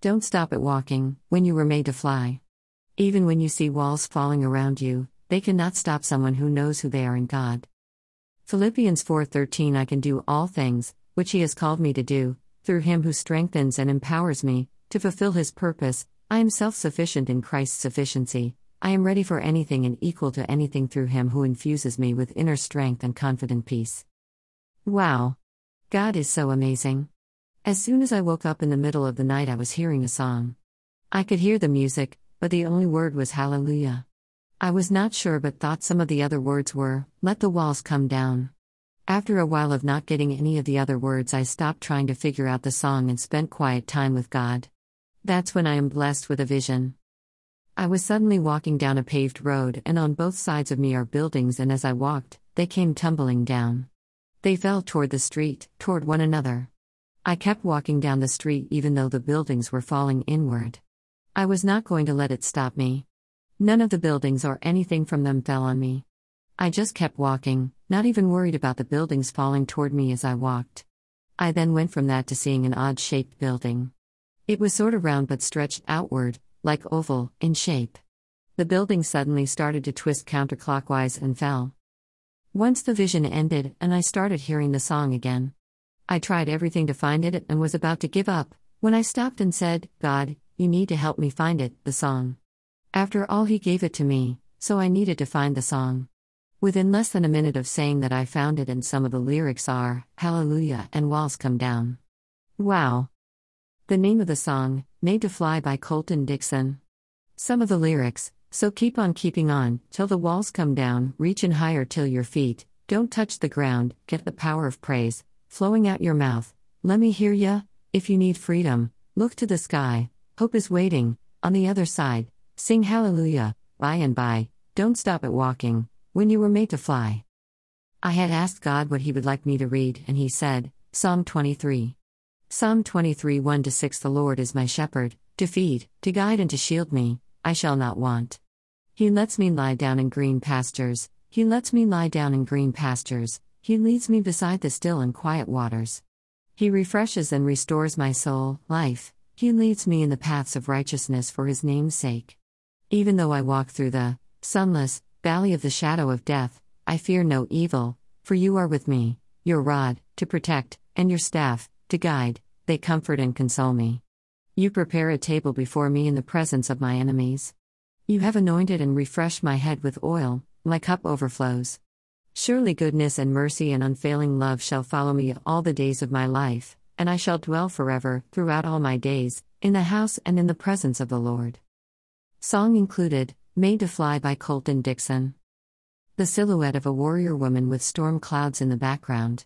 Don't stop at walking, when you were made to fly. Even when you see walls falling around you, they cannot stop someone who knows who they are in God. Philippians 4:13 I can do all things, which he has called me to do, through him who strengthens and empowers me to fulfill his purpose. I am self-sufficient in Christ's sufficiency. I am ready for anything and equal to anything through him who infuses me with inner strength and confident peace. Wow. God is so amazing. As soon as I woke up in the middle of the night, I was hearing a song. I could hear the music, but the only word was hallelujah. I was not sure but thought some of the other words were, let the walls come down. After a while of not getting any of the other words, I stopped trying to figure out the song and spent quiet time with God. That's when I am blessed with a vision. I was suddenly walking down a paved road, and on both sides of me are buildings, and as I walked, they came tumbling down. They fell toward the street, toward one another. I kept walking down the street even though the buildings were falling inward. I was not going to let it stop me. None of the buildings or anything from them fell on me. I just kept walking, not even worried about the buildings falling toward me as I walked. I then went from that to seeing an odd shaped building. It was sort of round but stretched outward, like oval, in shape. The building suddenly started to twist counterclockwise and fell. Once the vision ended and I started hearing the song again. I tried everything to find it and was about to give up, when I stopped and said, God, you need to help me find it, the song. After all, He gave it to me, so I needed to find the song. Within less than a minute of saying that, I found it, and some of the lyrics are Hallelujah and Walls Come Down. Wow! The name of the song, Made to Fly by Colton Dixon. Some of the lyrics, so keep on keeping on, till the walls come down, reaching higher till your feet, don't touch the ground, get the power of praise, flowing out your mouth. Let me hear ya. If you need freedom, look to the sky. Hope is waiting. On the other side, sing hallelujah. By and by, don't stop at walking. When you were made to fly. I had asked God what He would like me to read, and He said, Psalm 23. Psalm 23 1 6 The Lord is my shepherd, to feed, to guide, and to shield me, I shall not want. He lets me lie down in green pastures, He lets me lie down in green pastures, he leads me beside the still and quiet waters. He refreshes and restores my soul, life. He leads me in the paths of righteousness for his name's sake. Even though I walk through the sunless valley of the shadow of death, I fear no evil, for you are with me, your rod, to protect, and your staff, to guide, they comfort and console me. You prepare a table before me in the presence of my enemies. You have anointed and refreshed my head with oil, my cup overflows. Surely goodness and mercy and unfailing love shall follow me all the days of my life, and I shall dwell forever, throughout all my days, in the house and in the presence of the Lord. Song included Made to Fly by Colton Dixon. The silhouette of a warrior woman with storm clouds in the background.